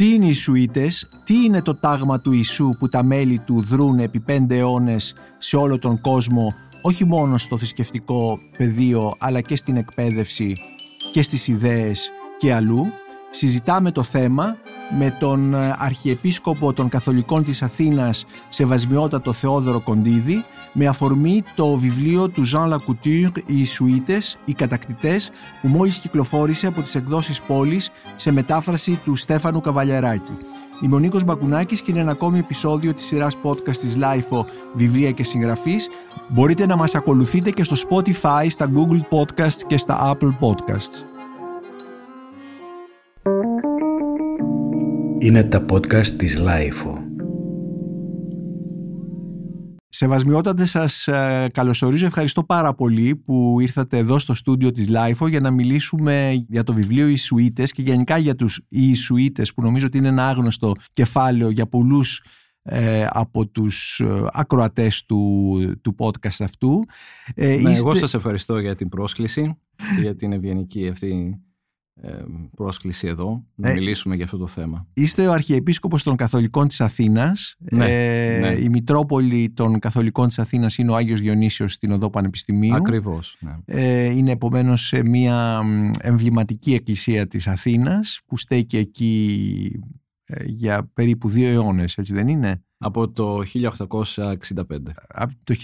Τι είναι οι Σουίτες, τι είναι το τάγμα του Ιησού που τα μέλη του δρούν επί πέντε αιώνες σε όλο τον κόσμο, όχι μόνο στο θρησκευτικό πεδίο, αλλά και στην εκπαίδευση και στις ιδέες και αλλού; Συζητάμε το θέμα με τον Αρχιεπίσκοπο των Καθολικών της Αθήνας, Σεβασμιότατο Θεόδωρο Κοντίδη, με αφορμή το βιβλίο του Jean Lacouture «Οι Ισουίτες, οι κατακτητές» που μόλις κυκλοφόρησε από τις εκδόσεις πόλης σε μετάφραση του Στέφανου Καβαλιαράκη. Είμαι ο Νίκος Μπακουνάκης και είναι ένα ακόμη επεισόδιο της σειράς podcast της LIFO «Βιβλία και συγγραφής». Μπορείτε να μας ακολουθείτε και στο Spotify, στα Google Podcasts και στα Apple Podcasts. Είναι τα podcast της LIFO. Σεβασμιότατε σας ε, καλωσορίζω. Ευχαριστώ πάρα πολύ που ήρθατε εδώ στο στούντιο της LIFO για να μιλήσουμε για το βιβλίο «Οι Σουίτες» και γενικά για τους «Οι Σουίτες» που νομίζω ότι είναι ένα άγνωστο κεφάλαιο για πολλούς ε, από τους ε, ακροατές του, του podcast αυτού. Ε, ναι, Εγώ σας ευχαριστώ για την πρόσκληση και για την ευγενική αυτή πρόσκληση εδώ να ε, μιλήσουμε για αυτό το θέμα. Είστε ο Αρχιεπίσκοπος των Καθολικών της Αθήνας. Ναι, ε, ναι. Η Μητρόπολη των Καθολικών της Αθήνας είναι ο Άγιος Διονύσιος στην Οδό Πανεπιστημίου. Ακριβώς. Ναι. Ε, είναι επομένως σε μια εμβληματική εκκλησία της Αθήνας που στέκει εκεί ε, για περίπου δύο αιώνες, έτσι δεν είναι; Από το 1865. Από το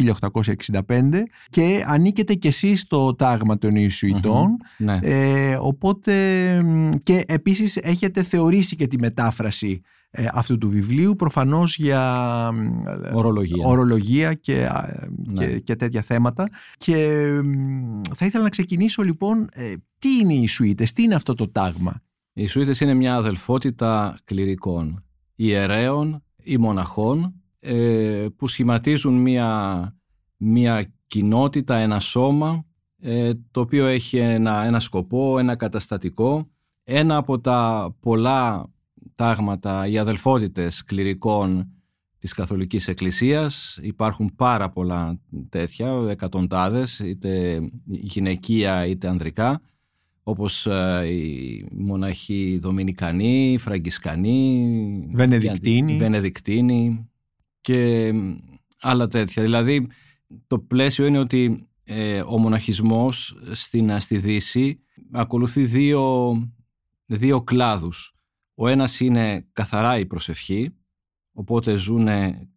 1865 και ανήκετε κι εσείς στο τάγμα των Ιησουητών. ναι. ε, οπότε και επίσης έχετε θεωρήσει και τη μετάφραση ε, αυτού του βιβλίου προφανώς για ορολογία, ορολογία και, Ναι. και, και τέτοια θέματα. Και θα ήθελα να ξεκινήσω λοιπόν ε, τι είναι οι Ιησουίτες, τι είναι αυτό το τάγμα; Οι Ιησουίτες είναι μια αδελφότητα κληρικών, ιερέων ή μοναχών ε, που σχηματίζουν μια, μια κοινότητα, ένα σώμα ε, το οποίο έχει ένα, ένα σκοπό, ένα καταστατικό. Ένα από τα πολλά τάγματα, οι αδελφότητες κληρικών της Καθολικής Εκκλησίας. Υπάρχουν πάρα πολλά τέτοια, εκατοντάδες, είτε γυναικεία είτε ανδρικά όπως ε, οι μοναχοί Δομινικανοί, Φραγκισκανοί, Βενεδικτίνοι. Βενεδικτίνοι και άλλα τέτοια. Δηλαδή το πλαίσιο είναι ότι ε, ο μοναχισμός στην, στη Δύση ακολουθεί δύο, δύο κλάδους. Ο ένας είναι καθαρά η προσευχή, οπότε ζουν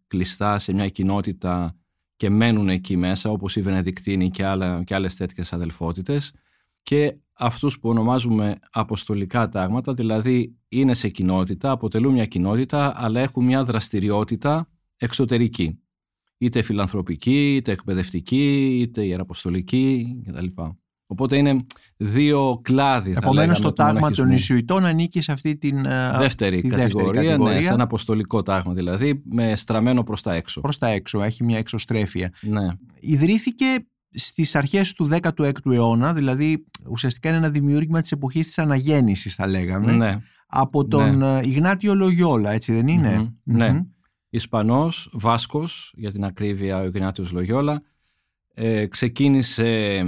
κλειστά σε μια κοινότητα και μένουν εκεί μέσα, όπως οι Βενεδικτίνοι και, άλλα, και άλλες τέτοιες αδελφότητες και αυτούς που ονομάζουμε αποστολικά τάγματα, δηλαδή είναι σε κοινότητα, αποτελούν μια κοινότητα, αλλά έχουν μια δραστηριότητα εξωτερική. Είτε φιλανθρωπική, είτε εκπαιδευτική, είτε ιεραποστολική κτλ. Οπότε είναι δύο κλάδι. Επομένως, το τάγμα των Ισουητών ανήκει σε αυτή την δεύτερη, τη κατηγορία, δεύτερη κατηγορία. Ναι, σαν αποστολικό τάγμα δηλαδή, με στραμμένο προς τα έξω. Προς τα έξω, έχει μια εξωστρέφεια. Ναι. Ιδρύθηκε στις αρχές του 16ου αιώνα, δηλαδή ουσιαστικά είναι ένα δημιούργημα της εποχής της αναγέννησης θα λέγαμε, Ναι. από τον Ναι. Ιγνάτιο Λογιόλα, έτσι δεν είναι; Μμμ, Ναι. Ισπανός, Βάσκος, για την ακρίβεια ο Ιγνάτιος Λογιόλα, ε, ξεκίνησε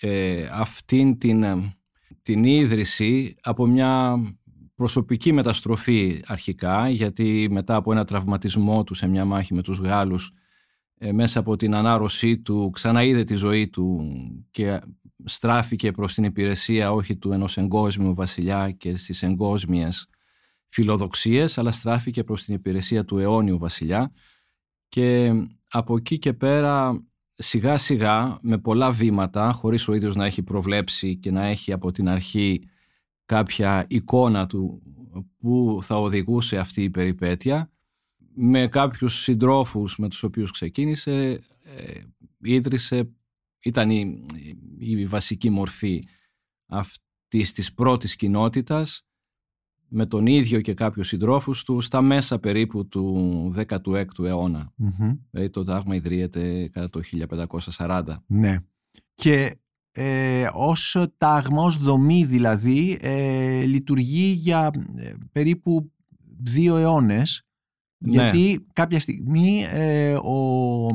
ε, αυτήν την, ε, την ίδρυση από μια προσωπική μεταστροφή αρχικά, γιατί μετά από ένα τραυματισμό του σε μια μάχη με τους Γάλλους, ε, μέσα από την ανάρρωσή του ξαναείδε τη ζωή του και στράφηκε προς την υπηρεσία όχι του ενός εγκόσμιου βασιλιά και στις εγκόσμιες φιλοδοξίες, αλλά στράφηκε προς την υπηρεσία του αιώνιου βασιλιά. Και από εκεί και πέρα σιγά σιγά με πολλά βήματα, χωρίς ο ίδιος να έχει προβλέψει και να έχει από την αρχή κάποια εικόνα του που θα οδηγούσε αυτή η περιπέτεια, με κάποιους συντρόφους με τους οποίους ξεκίνησε, ε, ίδρυσε, ήταν η, η βασική μορφή αυτής της πρώτης κοινότητας, με τον ίδιο και κάποιους συντρόφους του στα μέσα περίπου του 16ου αιώνα. Μμμ. Δηλαδή το τάγμα ιδρύεται κατά το 1540. Ναι. Και ε, ως τάγμα, ως δομή δηλαδή, ε, λειτουργεί για ε, περίπου δύο αιώνες Ναι. Γιατί κάποια στιγμή ε, ο,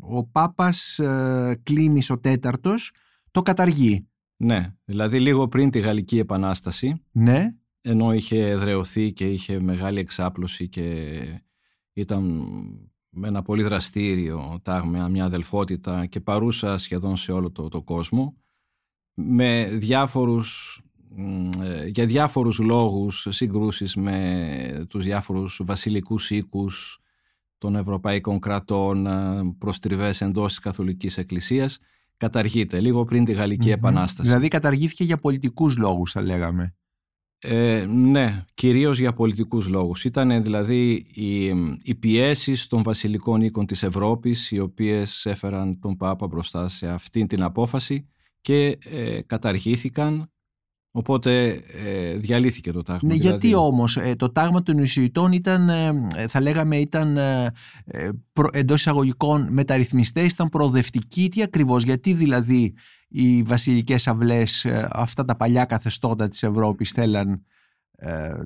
ο Πάπας ε, Κλήμης ο τέταρτος το καταργεί. Ναι, δηλαδή λίγο πριν τη Γαλλική Επανάσταση Ναι, ενώ είχε εδρεωθεί και είχε μεγάλη εξάπλωση και ήταν με ένα πολύ δραστήριο τάγμα, μια αδελφότητα και παρούσα σχεδόν σε όλο το, το κόσμο με διάφορους, ε, για διάφορους λόγους συγκρούσεις με τους διάφορους βασιλικούς οίκους των ευρωπαϊκών κρατών ε, προστριβές εντός της Καθολικής Εκκλησίας καταργείται λίγο πριν τη Γαλλική Επανάσταση. Δηλαδή καταργήθηκε για πολιτικούς λόγους θα λέγαμε. Ε, ναι, κυρίως για πολιτικούς λόγους. Ήταν δηλαδή οι, οι πιέσεις των βασιλικών οίκων της Ευρώπης οι οποίες έφεραν τον Πάπα μπροστά σε αυτή την απόφαση και ε, καταργήθηκαν Οπότε ε, διαλύθηκε το τάγμα. Ναι, δηλαδή... Γιατί όμως ε, το τάγμα των Ιησουητών ήταν, ε, θα λέγαμε, ήταν ε, προ, εντός εισαγωγικών μεταρρυθμιστές, ήταν προοδευτικοί. Τι ακριβώς, γιατί δηλαδή οι βασιλικές αυλές, αυτά τα παλιά καθεστώτα της Ευρώπης θέλαν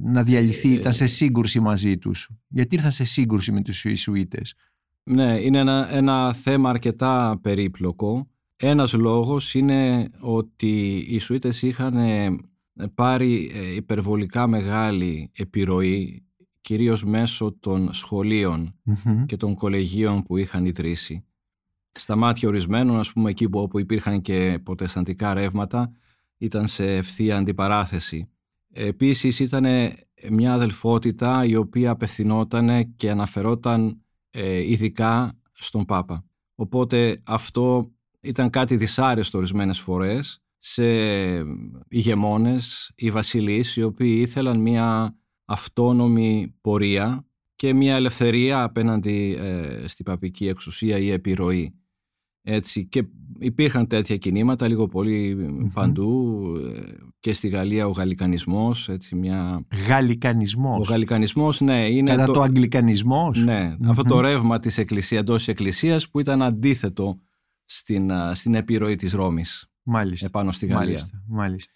να διαλυθεί, ήταν σε σύγκρουση μαζί τους. Γιατί ήρθαν σε σύγκρουση με τους Ιησουίτες. Ναι, είναι ένα, ένα θέμα αρκετά περίπλοκο. Ένας λόγος είναι ότι οι Σουίτες είχαν ε, πάρει ε, υπερβολικά μεγάλη επιρροή κυρίως μέσω των σχολειων και των κολεγίων που είχαν ιδρύσει. Στα μάτια ορισμένων, ας πούμε, εκεί όπου υπήρχαν και ποτεσταντικά ρεύματα, ήταν σε ευθεία αντιπαράθεση. Επίσης ήταν μια αδελφότητα η οποία απευθυνόταν και αναφερόταν ε, ειδικά στον Πάπα. Οπότε αυτό ήταν κάτι δυσάρεστο ορισμένες φορές σε ηγεμόνες ή βασιλείς οι οποίοι ήθελαν μια αυτόνομη πορεία και μια ελευθερία απέναντι ε, στην παπική εξουσία ή επιρροή. Έτσι, και υπήρχαν τέτοια κινήματα λίγο παντού ε, και στη Γαλλία ο γαλλικανισμός έτσι μια... Γαλλικανισμός. Ο γαλλικανισμός ναι είναι κατά το, το αγγλικανισμός. Ναι, αυτό το ρεύμα της εκκλησίας εντός εκκλησίας που ήταν αντίθετο στην, στην επιρροή της Ρώμης μάλιστα, επάνω στη Γαλλία. Μάλιστα, μάλιστα.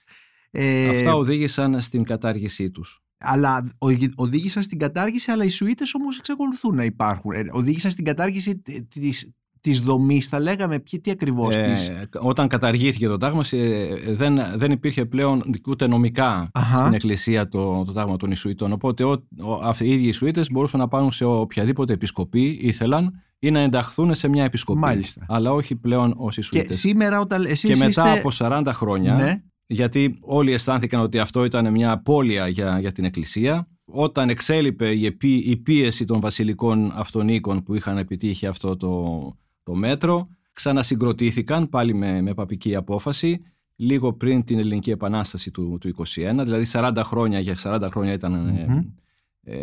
Ε, Αυτά οδήγησαν στην κατάργησή τους. Αλλά οδήγησαν στην κατάργηση, αλλά οι Σουήτες όμως εξακολουθούν να υπάρχουν. Ε, οδήγησαν στην κατάργηση της, της δομής, θα λέγαμε, ποιοι, τι ακριβώς ε, της... Όταν καταργήθηκε το τάγμα, ε, δεν, δεν υπήρχε πλέον ούτε νομικά στην εκκλησία το, το τάγμα των Ισουητών. Οπότε ο, ο, οι ίδιοι οι Ισουήτες μπορούσαν να πάρουν σε οποιαδήποτε επισκοπή ήθελαν ή να ενταχθούν σε μια επισκοπή. Μάλιστα. Αλλά όχι πλέον ως Ισουίτες. Και σήμερα όταν εσείς Και μετά είστε... από 40 χρόνια, ναι. γιατί όλοι αισθάνθηκαν ότι αυτό ήταν μια απώλεια για, για την Εκκλησία, όταν εξέλιπε η, η πίεση των βασιλικών αυτονίκων που είχαν επιτύχει αυτό το, το μέτρο, ξανασυγκροτήθηκαν πάλι με, με παπική απόφαση λίγο πριν την Ελληνική Επανάσταση του, του 21, δηλαδή 40 χρόνια για 40 χρόνια ήταν ε,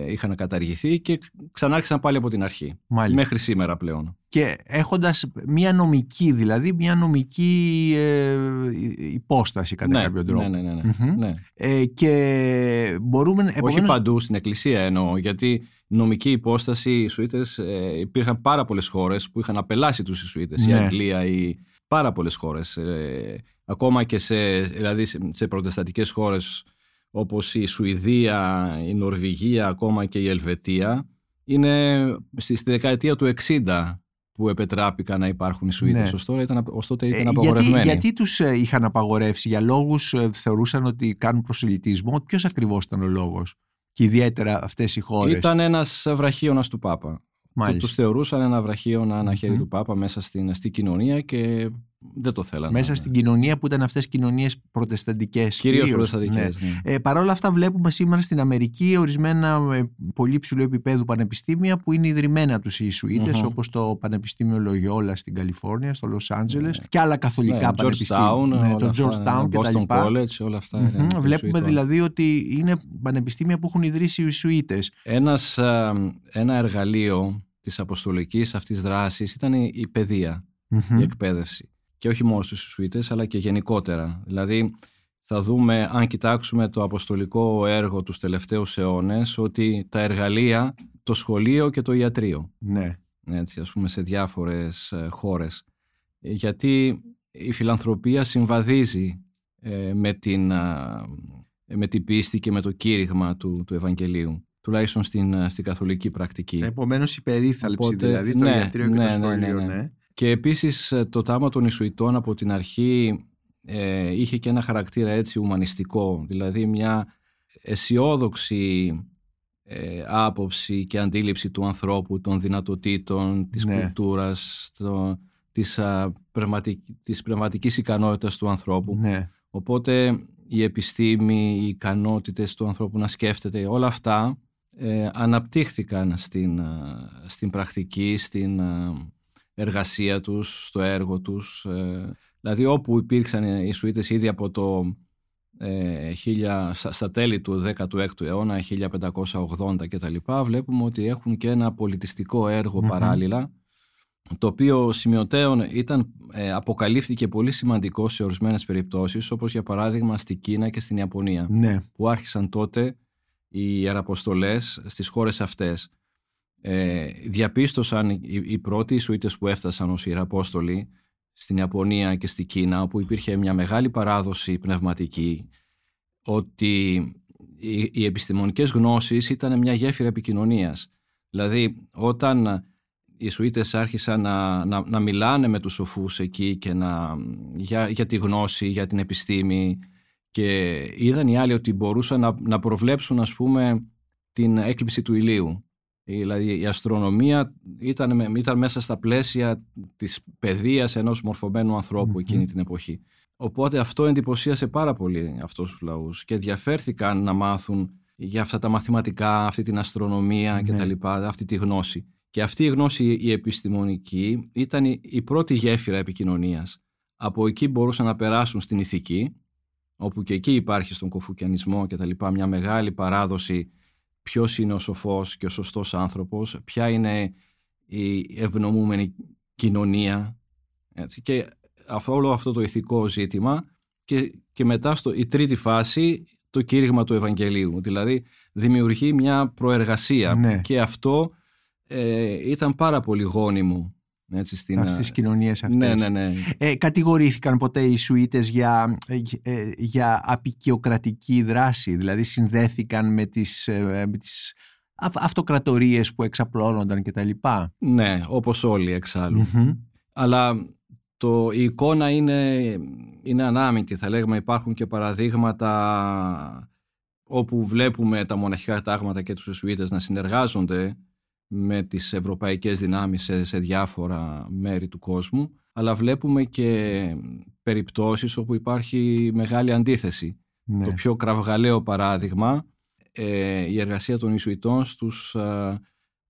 είχαν καταργηθεί και ξανάρχισαν πάλι από την αρχή. Μέχρι σήμερα πλέον. Και έχοντας μια νομική, δηλαδή μια νομική ε, υπόσταση κατά ναι, κάποιο τρόπο. Ναι, ναι, ναι. ναι. ναι. Ε, και μπορούμε... Επομένως... Όχι παντού στην εκκλησία εννοώ, γιατί νομική υπόσταση οι Σουήτες ε, υπήρχαν πάρα πολλές χώρες που είχαν απελάσει τους Σουήτες, η ναι. Αγγλία, η... πάρα πολλές χώρες. Ε, ακόμα και σε, δηλαδή σε προτεστατικές χώρες όπως η Σουηδία, η Νορβηγία, ακόμα και η Ελβετία, είναι στη δεκαετία του 60 που επετράπηκαν να υπάρχουν οι Σουηδές. Ναι. Ως, τώρα ήταν, ως τότε ήταν ε, απαγορευμένοι. Γιατί, γιατί τους ε, είχαν απαγορεύσει, για λόγους ε, θεωρούσαν ότι κάνουν προσελητισμό. Ποιος ακριβώς ήταν ο λόγος και ιδιαίτερα αυτές οι χώρες; Ήταν ένας βραχίωνας του Πάπα. Μάλιστα. Τους θεωρούσαν ένα βραχίωνα, ένα χέρι του Πάπα μέσα στην, στην κοινωνία και δεν το θέλανε. Μέσα στην κοινωνία που ήταν αυτές οι κοινωνίες προτεσταντικές. Κυρίως, προτεσταντικές, ναι. ναι. Ε, Παρ' όλα αυτά βλέπουμε σήμερα στην Αμερική ορισμένα ε, πολύ ψηλού επίπεδου πανεπιστήμια που είναι ιδρυμένα από τους Ιησουήτες mm-hmm. όπως το Πανεπιστήμιο Λογιόλα στην Καλιφόρνια, στο Λος Άντζελες ναι. και άλλα καθολικά ναι, πανεπιστήμια. Georgetown, ναι, το Georgetown και Boston τα College, όλα αυτά. Mm-hmm. Βλέπουμε δηλαδή ότι είναι πανεπιστήμια που έχουν ιδρύσει οι Ιησουήτες. Ένας, ένα εργαλείο της αποστολικής αυτής δράσης ήταν η παιδεία, η εκπαίδευση και όχι μόνο στους Ιησουήτες αλλά και γενικότερα. Δηλαδή θα δούμε αν κοιτάξουμε το αποστολικό έργο τους τελευταίους αιώνες ότι τα εργαλεία, το σχολείο και το ιατρείο. Ναι. Έτσι, ας πούμε σε διάφορες ε, χώρες. Γιατί η φιλανθρωπία συμβαδίζει ε, με, την, με την πίστη και με το κήρυγμα του, του Ευαγγελίου τουλάχιστον στην, στην καθολική πρακτική. Επομένως η περίθαλψη δηλαδή, το ναι, ιατρείο και το ναι, ναι, σχολείο. Ναι, ναι. Και επίσης ε, το τάμα των Ισουητών από την αρχή ε, είχε και ένα χαρακτήρα έτσι ουμανιστικό, δηλαδή μια αισιόδοξη ε, άποψη και αντίληψη του ανθρώπου, των δυνατοτήτων, της Ναι. κουλτούρας, το, της, α, πνευματικ, της πνευματικής ικανότητας του ανθρώπου. Ναι. Οπότε η επιστήμη, οι ικανότητες του ανθρώπου να σκέφτεται, όλα αυτά ε, αναπτύχθηκαν στην, α, στην πρακτική, στην α, εργασία τους, στο έργο τους. ε, δηλαδή όπου υπήρξαν οι Σουήτες ήδη από το ε, χίλια- στα, στα τέλη του 16ου αιώνα, 1580 κτλ. Βλέπουμε ότι έχουν και ένα πολιτιστικό έργο Μμμ. παράλληλα, το οποίο σημειωτέων ήταν, ε, αποκαλύφθηκε πολύ σημαντικό σε ορισμένες περιπτώσεις, όπως για παράδειγμα στη Κίνα και στην Ιαπωνία Ναι. που άρχισαν τότε οι ιεραποστολές στις χώρες αυτές. Ε, διαπίστωσαν οι, οι πρώτοι Σουήτες που έφτασαν ως ιεραπόστολοι στην Ιαπωνία και στη Κίνα όπου υπήρχε μια μεγάλη παράδοση πνευματική ότι οι, οι επιστημονικές γνώσεις ήταν μια γέφυρα επικοινωνίας. Δηλαδή όταν οι Σουήτες άρχισαν να, να, να μιλάνε με τους σοφούς εκεί και να, για, για τη γνώση, για την επιστήμη και είδαν οι άλλοι ότι μπορούσαν να, να προβλέψουν ας πούμε την έκλειψη του ηλίου. Δηλαδή η αστρονομία ήταν, με- ήταν μέσα στα πλαίσια της παιδείας ενός μορφωμένου ανθρώπου Μμμ. εκείνη την εποχή. Οπότε αυτό εντυπωσίασε πάρα πολύ αυτούς τους λαούς και ενδιαφέρθηκαν να μάθουν για αυτά τα μαθηματικά, αυτή την αστρονομία Ναι. και τα λοιπά, αυτή τη γνώση. Και αυτή η γνώση η επιστημονική ήταν η, η πρώτη γέφυρα επικοινωνίας. Από εκεί μπορούσαν να περάσουν στην ηθική, όπου και εκεί υπάρχει στον κοφουκιανισμό και τα λοιπά μια μεγάλη παράδοση ποιος είναι ο σοφός και ο σωστός άνθρωπος, ποια είναι η ευνομούμενη κοινωνία έτσι. και αυτό, όλο αυτό το ηθικό ζήτημα και, και μετά στο, η τρίτη φάση το κήρυγμα του Ευαγγελίου δηλαδή δημιουργεί μια προεργασία Ναι. και αυτό ε, ήταν πάρα πολύ γόνιμο έτσι, στην, Αυτές τις κοινωνίες αυτές. ναι, ναι, ναι. Ε, κατηγορήθηκαν ποτέ οι Σουήτες για, ε, για απεικιοκρατική δράση, δηλαδή συνδέθηκαν με τις, ε, με τις αυ- αυτοκρατορίες που εξαπλώνονταν κτλ. ναι, όπως όλοι εξάλλου. Μμμ. Αλλά το, η εικόνα είναι, είναι ανάμεικτη. Θα λέγαμε υπάρχουν και παραδείγματα όπου βλέπουμε τα μοναχικά τάγματα και τους Ιησουίτες να συνεργάζονται με τις ευρωπαϊκές δυνάμεις σε, σε διάφορα μέρη του κόσμου αλλά βλέπουμε και περιπτώσεις όπου υπάρχει μεγάλη αντίθεση. Ναι. Το πιο κραυγαλαίο παράδειγμα ε, η εργασία των Ιησουητών στους ε,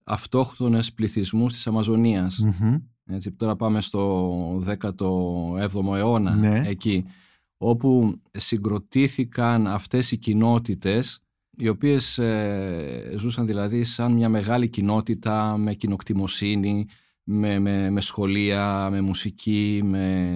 αυτόχθονες πληθυσμούς της Αμαζονίας. Μμμ. Έτσι, τώρα πάμε στο 17ο αιώνα Ναι. εκεί όπου συγκροτήθηκαν αυτές οι κοινότητες οι οποίες ε, ζούσαν δηλαδή σαν μια μεγάλη κοινότητα με κοινοκτημοσύνη, με, με, με σχολεία, με μουσική, με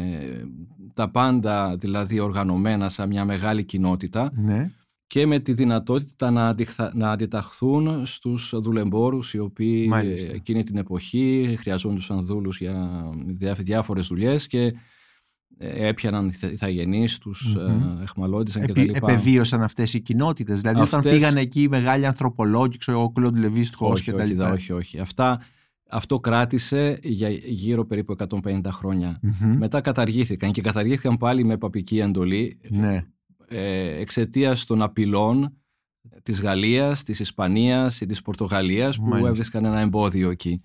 τα πάντα δηλαδή οργανωμένα σαν μια μεγάλη κοινότητα Ναι. και με τη δυνατότητα να, αντιχθα- να αντιταχθούν στους δουλεμπόρους οι οποίοι Μάλιστα. ε, εκείνη την εποχή χρειαζόντουσαν δούλους για διά- διάφορες δουλειές και ε, έπιαναν οι ηθαγενείς τους, Μμμ. ε, εχμαλώτισαν Επι, κτλ. επεβίωσαν αυτές οι κοινότητες. Δηλαδή όταν Αυτές- πήγαν εκεί οι μεγάλοι ανθρωπολόγοι, ξέρω εγώ, Κλοντ Λεβίς Στχός όχι, και τα όχι, λοιπά. όχι, όχι. Αυτά, αυτό κράτησε για γύρω περίπου 150 χρόνια. Μμμ. Μετά καταργήθηκαν και καταργήθηκαν πάλι με παπική εντολή Ναι. ε, εξαιτίας των απειλών της Γαλλίας, της Ισπανίας ή της Πορτογαλίας που Μάλιστα. έβρισκαν ένα εμπόδιο εκεί.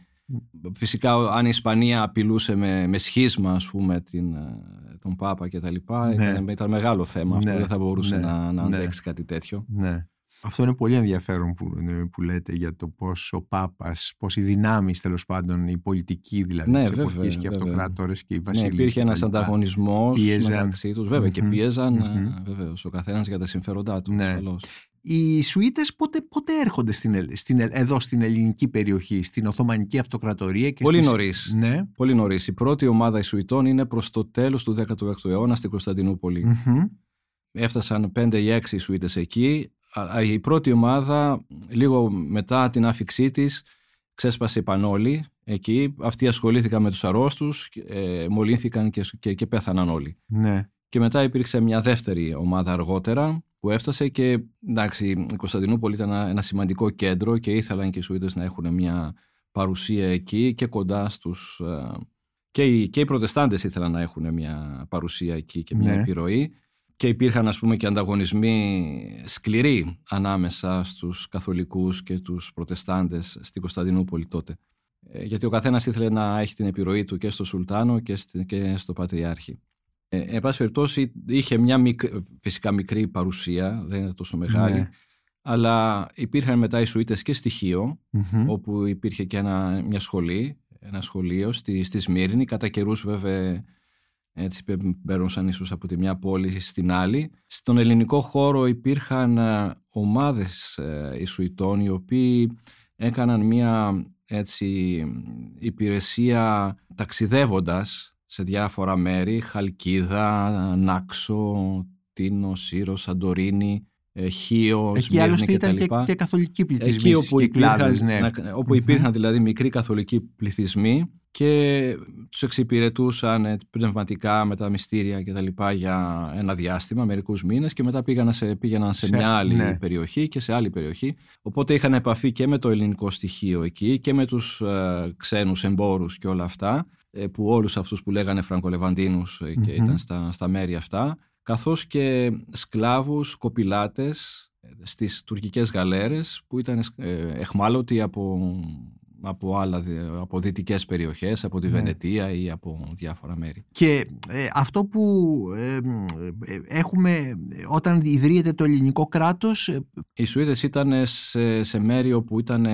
Φυσικά αν η Ισπανία απειλούσε με, με σχίσμα ας πούμε την, ε, τον Πάπα και τα λοιπά Ναι. ήταν, ήταν μεγάλο θέμα αυτό, Ναι, δεν θα μπορούσε ναι, να, να ναι. αντέξει κάτι τέτοιο. Ναι. Αυτό είναι πολύ ενδιαφέρον που, που λέτε για το πώς ο Πάπας, πώς οι δυνάμεις τέλος πάντων, η πολιτική δηλαδή Ναι, της βέβαια, εποχής και οι βέβαια. αυτοκράτορες και οι Ναι, βασίλειες. υπήρχε και ένας τα λοιπά. ανταγωνισμός Πίεζαν. μεταξύ τους βέβαια και Μμμ, πίεζαν μμμ. ε, βεβαίως, ο καθένας για τα συμφέροντά του Ναι. ασφαλώς. Οι Σουήτες πότε, πότε έρχονται στην, Ελ- στην, Ελ- εδώ στην ελληνική περιοχή, στην Οθωμανική Αυτοκρατορία και Πολύ στις... νωρίς. Ναι. Πολύ νωρίς. Η πρώτη ομάδα Ισουητών είναι προς το τέλος του 16ου αιώνα στην Κωνσταντινούπολη. Μμμ. Έφτασαν 5 ή 6 Ισουίτες εκεί. Α, α, Η πρώτη ομάδα, λίγο μετά την άφηξή της, ξέσπασε η Πανόλη εκεί. Αυτοί ασχολήθηκαν με τους αρρώστους, ε, μολύνθηκαν και, και, και πέθαναν όλοι. Ναι. Και μετά υπήρξε μια δεύτερη ομάδα αργότερα που έφτασε και εντάξει, η Κωνσταντινούπολη ήταν ένα, ένα σημαντικό κέντρο και ήθελαν και οι Σουήτες να έχουν μια παρουσία εκεί και κοντά στους... ε, Και οι, και οι Προτεστάντες ήθελαν να έχουν μια παρουσία εκεί και μια Ναι. επιρροή. και υπήρχαν ας πούμε και ανταγωνισμοί σκληροί ανάμεσα στους καθολικούς και τους προτεστάντες στην Κωνσταντινούπολη τότε. Ε, γιατί ο καθένας ήθελε να έχει την επιρροή του και στο Σουλτάνο και στο Πατριάρχη. Ε, εν πάση περιπτώσει είχε μια φυσικά μικρή παρουσία, δεν είναι τόσο μεγάλη, ναι. αλλά υπήρχαν μετά οι Σουήτες και στοιχειο όπου υπήρχε και ένα, μια σχολή, ένα σχολείο στη, στη Σμύρνη, κατά καιρούς βέβαια έτσι παίρνουσαν ίσως από τη μια πόλη στην άλλη. Στον ελληνικό χώρο υπήρχαν ε, ομάδες ε, Ισουητών οι οποίοι έκαναν μια έτσι, υπηρεσία ταξιδεύοντας σε διάφορα μέρη, Χαλκίδα, Νάξο, Τίνο, Σύρος, Σαντορίνη, ε, Χίος, Εκεί άλλωστε ήταν και, και, καθολικοί πληθυσμοί Εκεί όπου, υπήρχαν, ναι. όπου υπήρχαν δηλαδή μικροί καθολικοί πληθυσμοί και τους εξυπηρετούσαν πνευματικά με τα μυστήρια και τα λοιπά για ένα διάστημα, μερικούς μήνες και μετά πήγαν σε, πήγαιναν σε, μια άλλη ναι. περιοχή και σε άλλη περιοχή. Οπότε είχαν επαφή και με το ελληνικό στοιχείο εκεί και με τους ε, ξένους εμπόρους και όλα αυτά ε, που όλους αυτούς που λέγανε Φραγκολεβαντίνους ε, και ήταν στα, στα μέρη αυτά καθώς και σκλάβους, κοπηλάτες στις τουρκικές γαλέρες που ήταν εχμάλωτοι από από, άλλα, από δυτικές περιοχές, από τη ναι. Βενετία ή από διάφορα μέρη. Και ε, αυτό που ε, ε, έχουμε όταν ιδρύεται το ελληνικό κράτος... Οι Σουήδες ήταν σε, σε μέρη όπου ήταν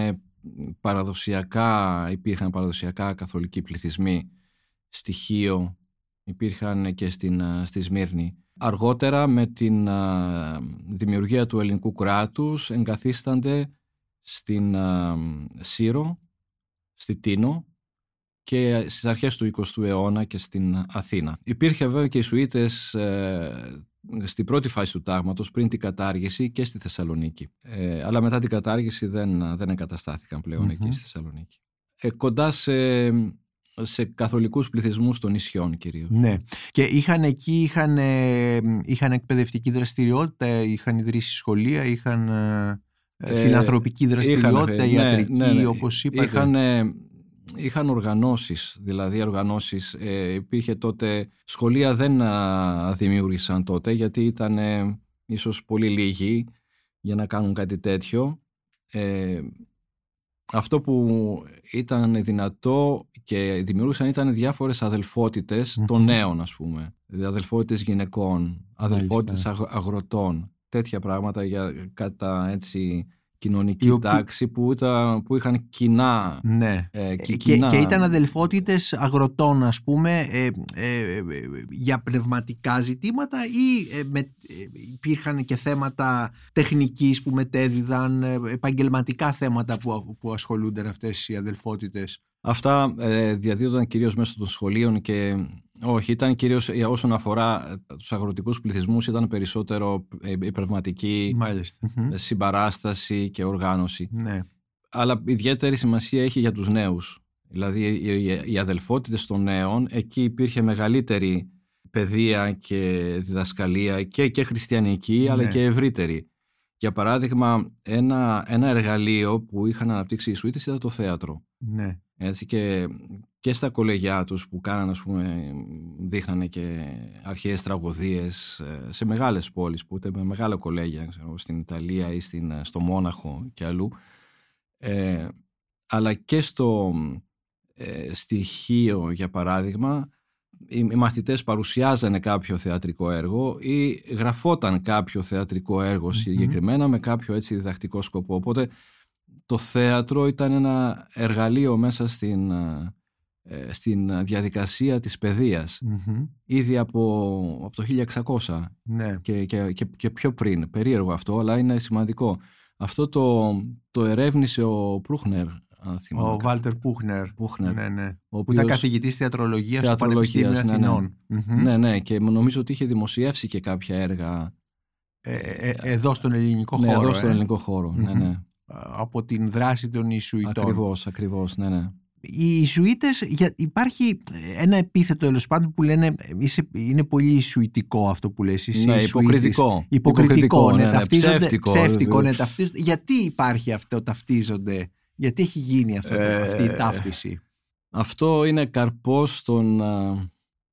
παραδοσιακά, υπήρχαν παραδοσιακά καθολικοί πληθυσμοί στοιχείο, υπήρχαν και στην, στη Σμύρνη. Αργότερα με την δημιουργία του ελληνικού κράτους εγκαθίστανται στην Σύρο στη Τίνο και στις αρχές του 20ου αιώνα και στην Αθήνα. Υπήρχε βέβαια και οι Σουήτες ε, στην πρώτη φάση του τάγματος πριν την κατάργηση και στη Θεσσαλονίκη. Ε, αλλά μετά την κατάργηση δεν, δεν εγκαταστάθηκαν εκεί στη Θεσσαλονίκη. Ε, κοντά σε, σε καθολικούς πληθυσμούς των νησιών κυρίως. Ναι. Και είχαν εκεί, είχαν, ε, είχαν εκπαιδευτική δραστηριότητα, είχαν ιδρύσει σχολεία, είχαν... Ε, ε, φιλανθρωπική δραστηριότητα, είχαν, ιατρική, ναι, ναι, ναι. όπως είπατε; Είχαν, είχαν οργανώσεις, δηλαδή οργανώσεις. Ε, υπήρχε τότε, σχολεία δεν δημιούργησαν τότε γιατί ήταν ε, ίσως πολύ λίγοι για να κάνουν κάτι τέτοιο. Ε, αυτό που ήταν δυνατό και δημιούργησαν ήταν διάφορες των νέων ας πούμε. Δηλαδή αδελφότητες γυναικών, αδελφότητες αγροτών τέτοια πράγματα για κατά έτσι κοινωνική τάξη που, ήταν, που είχαν κοινά. Ναι. Ε, και, και, και, ήταν αδελφότητες αγροτών ας πούμε ε, ε, για πνευματικά ζητήματα ή με, υπήρχαν και θέματα τεχνικής που μετέδιδαν επαγγελματικά θέματα που, που ασχολούνται αυτές οι αδελφότητες; Αυτά ε, διαδίδονταν κυρίως μέσω των σχολείων και όχι, ήταν κυρίως όσον αφορά τους αγροτικούς πληθυσμούς ήταν περισσότερο η πνευματική συμπαράσταση και οργάνωση. Ναι. Αλλά ιδιαίτερη σημασία έχει για τους νέους. Δηλαδή οι αδελφότητες των νέων, εκεί υπήρχε μεγαλύτερη παιδεία και διδασκαλία και, και χριστιανική αλλά ναι. και ευρύτερη. Για παράδειγμα, ένα, ένα εργαλείο που είχαν αναπτύξει οι Σουήτες ήταν το θέατρο. Ναι. Έτσι και, και στα κολεγιά τους που κάνανε, ας πούμε, δείχνανε και αρχαίες τραγωδίες ε, σε μεγάλες πόλεις που ήταν με μεγάλα κολέγια, ξέρω, στην Ιταλία ή στην, ε, στο Μόναχο και αλλού. Ε, αλλά και στο ε, στοιχείο, για παράδειγμα, οι μαθητές παρουσιάζανε κάποιο θεατρικό έργο ή γραφόταν κάποιο θεατρικό συγκεκριμένα με κάποιο έτσι διδακτικό σκοπό. Οπότε το θέατρο ήταν ένα εργαλείο μέσα στην, ε, στην διαδικασία της παιδειας ήδη από, από το 1600 ναι. και, και, και, πιο πριν. Περίεργο αυτό, αλλά είναι σημαντικό. Αυτό το, το ερεύνησε ο Προύχνερ. Ο Βάλτερ Πούχνερ. Πούχνερ. Ναι, ναι. Ο που ήταν καθηγητής θεατρολογίας στο Πανεπιστήμιο ναι, ναι. Αθηνών. Ναι, ναι. και νομίζω ότι είχε δημοσιεύσει και κάποια έργα. Ε, ε, ε εδώ στον ελληνικό ναι, χώρο. Εδώ στον ελληνικό χώρο. Ναι, ναι από την δράση των Ισουητών. Ακριβώς, ακριβώς, ναι, ναι. Οι Ισουίτες, υπάρχει ένα επίθετο τέλος πάντων που λένε είναι πολύ Ισουητικό αυτό που λες εσύ, ναι, υποκριτικό. Υποκριτικό, ναι, ναι, ναι ψεύτικο. ψεύτικο ναι, Γιατί υπάρχει αυτό, ταυτίζονται, γιατί έχει γίνει αυτό, ε, αυτή η ταύτιση; Αυτό είναι καρπός των,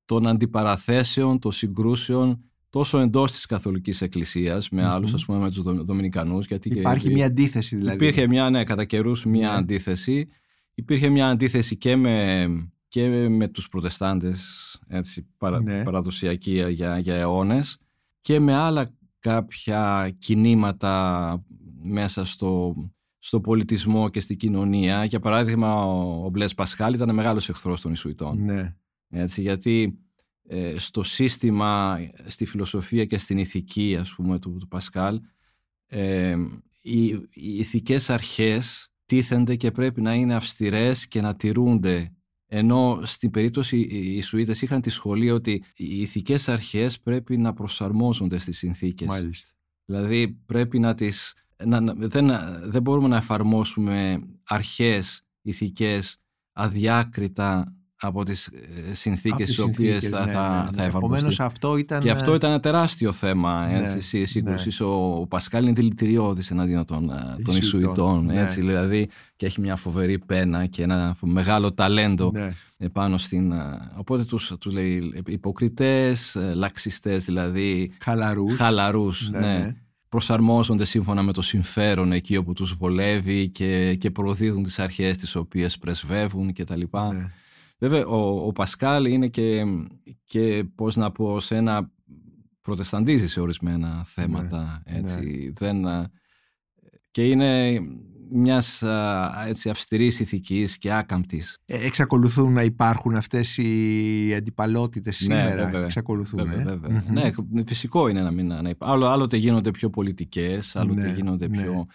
των αντιπαραθέσεων, των συγκρούσεων τόσο εντός της Καθολικής Εκκλησίας με άλλους, ας πούμε με τους Δομινικανούς. Γιατί Υπάρχει μια αντίθεση δηλαδή. Υπήρχε μια, ναι, κατά καιρούς μια ναι. αντίθεση. Υπήρχε μια αντίθεση και με, και με τους προτεστάντες έτσι, παρα, ναι. παραδοσιακοί για, για αιώνες και με άλλα κάποια κινήματα μέσα στο, στο πολιτισμό και στην κοινωνία. Για παράδειγμα, ο, ο Μπλες Πασχάλ ήταν μεγάλος εχθρός των Ισουητών. Ναι. Έτσι, γιατί ε, στο σύστημα, στη φιλοσοφία και στην ηθική ας πούμε του, του Πασκάλ ε, οι, οι ηθικές αρχές τίθενται και πρέπει να είναι αυστηρές και να τηρούνται ενώ στην περίπτωση οι Ισουίτες είχαν τη σχολή ότι οι ηθικές αρχές πρέπει να προσαρμόζονται στις συνθήκες. Μάλιστα. Δηλαδή πρέπει να τις... Να, δεν, δεν μπορούμε να εφαρμόσουμε αρχές ηθικές αδιάκριτα από τις ε, συνθήκες τις οποίες θα, ναι, θα, ναι, ναι. αυτό ήταν... Και αυτό ήταν ένα τεράστιο θέμα έτσι, ναι, σύγκρουσης. Ναι. Ο, ο Πασκάλ είναι δηλητηριώδης εναντίον των, ε, των Ισουητών. Ναι. Έτσι, δηλαδή, και έχει μια φοβερή πένα και ένα μεγάλο ταλέντο ναι. επάνω στην... Ε, οπότε τους, τους λέει υποκριτές, λαξιστές δηλαδή. Χαλαρούς. Χαλαρούς, ναι. Προσαρμόζονται σύμφωνα με το συμφέρον εκεί όπου τους βολεύει και, και προδίδουν τις αρχές τις οποίες πρεσβεύουν κτλ. Ναι. Βέβαια, ο, ο Πασκάλ είναι και, και, πώς να πω, σε ένα προτεσταντίζει σε ορισμένα θέματα, ναι, έτσι, ναι. δεν, και είναι μιας έτσι, αυστηρής ηθικής και άκαμπτης. Ε, εξακολουθούν να υπάρχουν αυτές οι αντιπαλότητες ναι, σήμερα. Βέβαια, εξακολουθούν. Βέβαια, ε; Ναι, φυσικό είναι να μην να υπάρχουν. Άλλο, άλλοτε γίνονται πιο πολιτικές, άλλοτε ναι, γίνονται πιο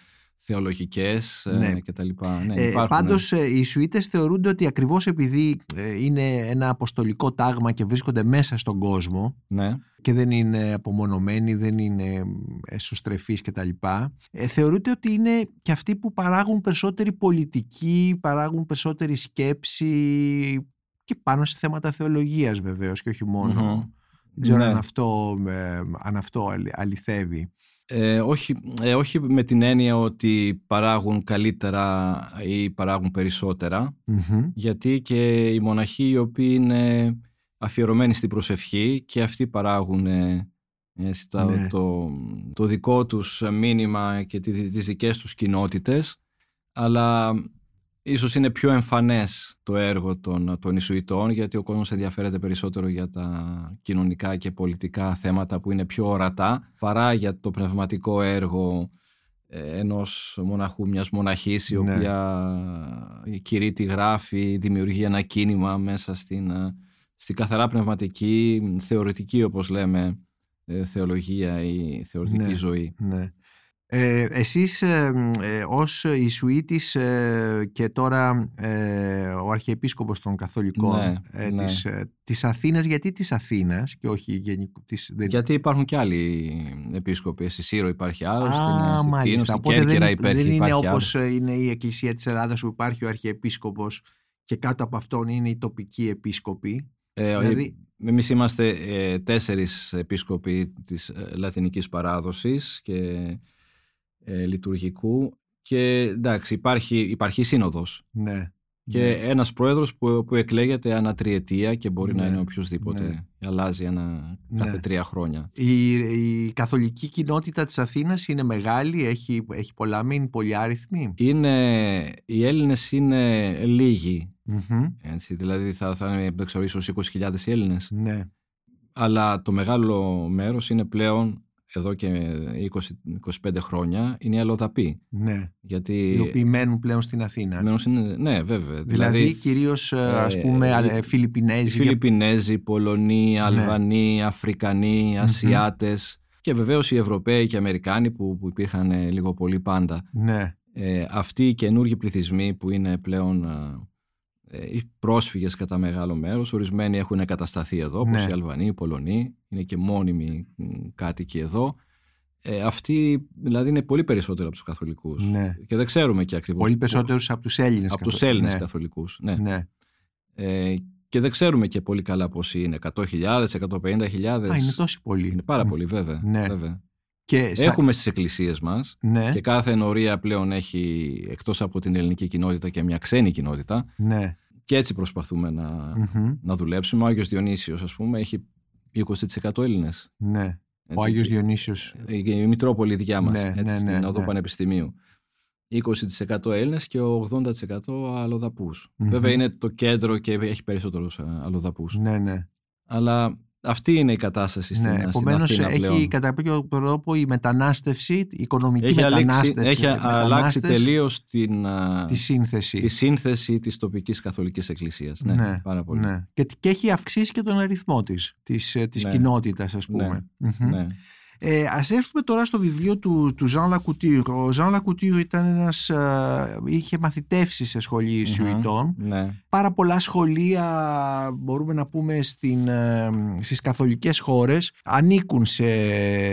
θεολογικές ε, ναι. και τα λοιπά. Ναι, ε, πάντως ε, οι Σουίτες θεωρούνται ότι ακριβώς επειδή ε, είναι ένα αποστολικό τάγμα και βρίσκονται μέσα στον κόσμο ναι. και δεν είναι απομονωμένοι, δεν είναι εσωστρεφείς και τα λοιπά, ε, θεωρούνται ότι είναι και αυτοί που παράγουν περισσότερη πολιτική, παράγουν περισσότερη σκέψη και πάνω σε θέματα θεολογίας βεβαίως και όχι μόνο. Δεν ξέρω ναι. αν, αυτό, αν αυτό αληθεύει. Ε, όχι, ε, όχι με την έννοια ότι παράγουν καλύτερα ή παράγουν γιατί και οι μοναχοί οι οποίοι είναι αφιερωμένοι στην προσευχή και αυτοί παράγουν ε, ναι. το, το δικό τους μήνυμα και τις δικές τους κοινότητες αλλά ίσως είναι πιο εμφανές το έργο των, των Ισουητών γιατί ο κόσμος ενδιαφέρεται περισσότερο για τα κοινωνικά και πολιτικά θέματα που είναι πιο ορατά παρά για το πνευματικό έργο ε, ενός μοναχού, μιας μοναχής η ναι. οποία κηρύττει, γράφει, δημιουργεί ένα κίνημα μέσα στην, ε, στην καθαρά πνευματική, θεωρητική όπως λέμε ε, θεολογία ή θεωρητική ναι, ζωή. Ναι. Ε, εσείς ε, ε, ως Ισουίτης ε, και τώρα ε, ο Αρχιεπίσκοπος των Καθολικών ναι, ε, ναι. της, της Αθήνας, γιατί της Αθήνας και όχι γενικού της... Γιατί υπάρχουν και άλλοι επίσκοποι, στη Σύρο υπάρχει άλλος, Α, στην μάλιστα. στην Κέρκυρα δεν, υπάρχει, δεν είναι υπάρχει όπως είναι η Εκκλησία της Ελλάδας που υπάρχει ο Αρχιεπίσκοπος και κάτω από αυτόν είναι οι τοπικοί επίσκοποι. Ε, δηλαδή... Εμείς είμαστε ε, τέσσερις επίσκοποι της λατινικής παράδοσης και ε, λειτουργικού και εντάξει υπάρχει, υπάρχει σύνοδος ναι, και ναι. ένας πρόεδρος που, που εκλέγεται ανά τριετία και μπορεί να Ναι, είναι οποιοδήποτε ναι. αλλάζει ένα, κάθε Ναι. τρία χρόνια η, η καθολική κοινότητα της Αθήνας είναι μεγάλη, έχει, έχει πολλά μήν, πολύ άριθμη. είναι, οι Έλληνες είναι λίγοι Μμμ, έτσι, δηλαδή θα, θα είναι δεν ξέρω, ίσως 20.000 οι Έλληνες Ναι, αλλά το μεγάλο μέρος είναι πλέον εδώ και 20-25 χρόνια είναι οι αλλοδαποί ναι. γιατί Οι οποίοι μένουν πλέον στην Αθήνα. μένουν είναι, ναι βέβαια Δηλαδή, κυρίως ε, ας ε, πούμε ε, ε, Φιλιππινέζοι. Φιλιππινέζοι, Πολωνοί, Ναι. Αλβανοί, Αφρικανοί, Ασιάτες και βεβαίως οι Ευρωπαίοι και οι Αμερικάνοι που, που υπήρχαν ε, λίγο πολύ πάντα. Ναι, Ε, αυτοί οι καινούργιοι πληθυσμοί που είναι πλέον ε, ε, οι πρόσφυγες κατά μεγάλο μέρος, ορισμένοι έχουν εγκατασταθεί εδώ, όπως Ναι. οι Αλβανοί, οι Πολωνοί, είναι και μόνιμοι μ, κάτοικοι εδώ. Ε, αυτοί δηλαδή είναι πολύ περισσότερο από τους καθολικούς Ναι. και δεν ξέρουμε και ακριβώς πολύ πο- περισσότερους από τους Έλληνες. από τους καθο- Έλληνες ναι. καθολικούς. Ναι. Ναι. Ε, και δεν ξέρουμε και πολύ καλά πόσοι είναι. 100.000, 150.000. Α, είναι τόσοι πολλοί. Είναι πάρα πολύ, βέβαια. Ναι. βέβαια. Και σα- Έχουμε στις εκκλησίες μας Ναι, και κάθε ενορία πλέον έχει εκτός από την ελληνική κοινότητα και μια ξένη κοινότητα ναι. και έτσι προσπαθούμε να, μμμ, να δουλέψουμε. Ο Άγιος Διονύσιος, ας πούμε, έχει 20% Έλληνες. ναι. Ο Άγιος Διονύσιος. Η Μητρόπολη δικιά μας, Ναι, έτσι, ναι, στην ναι, Οδό ναι. Πανεπιστημίου. 20% Έλληνες και 80% αλλοδαπούς. Μμμ. Βέβαια είναι το κέντρο και έχει περισσότερους ε, αλλοδαπούς. Ναι, ναι. Αλλά αυτή είναι η κατάσταση στην, ναι. στην Επομένως, Αθήνα έχει πλέον. κατά κάποιο τρόπο η μετανάστευση, η οικονομική Έχει, αλλάξει, μετανάστευση. έχει αλλάξει μετανάστες, τελείως την, α, τη σύνθεση. τη σύνθεση της τοπικής καθολικής εκκλησίας. Ναι, Ναι, πάρα πολύ. Ναι. Και, και έχει αυξήσει και τον αριθμό της, της, ε, της Ναι. κοινότητας ας πούμε. Μμμ. Ναι. Ε, ας έρθουμε τώρα στο βιβλίο του, του Jean Lacouture. Ο Jean Lacouture ήταν ένας, ε, είχε μαθητεύσει σε σχολή Ιησουητών. ναι. Πάρα πολλά σχολεία μπορούμε να πούμε στην, ε, στις καθολικές χώρες ανήκουν σε,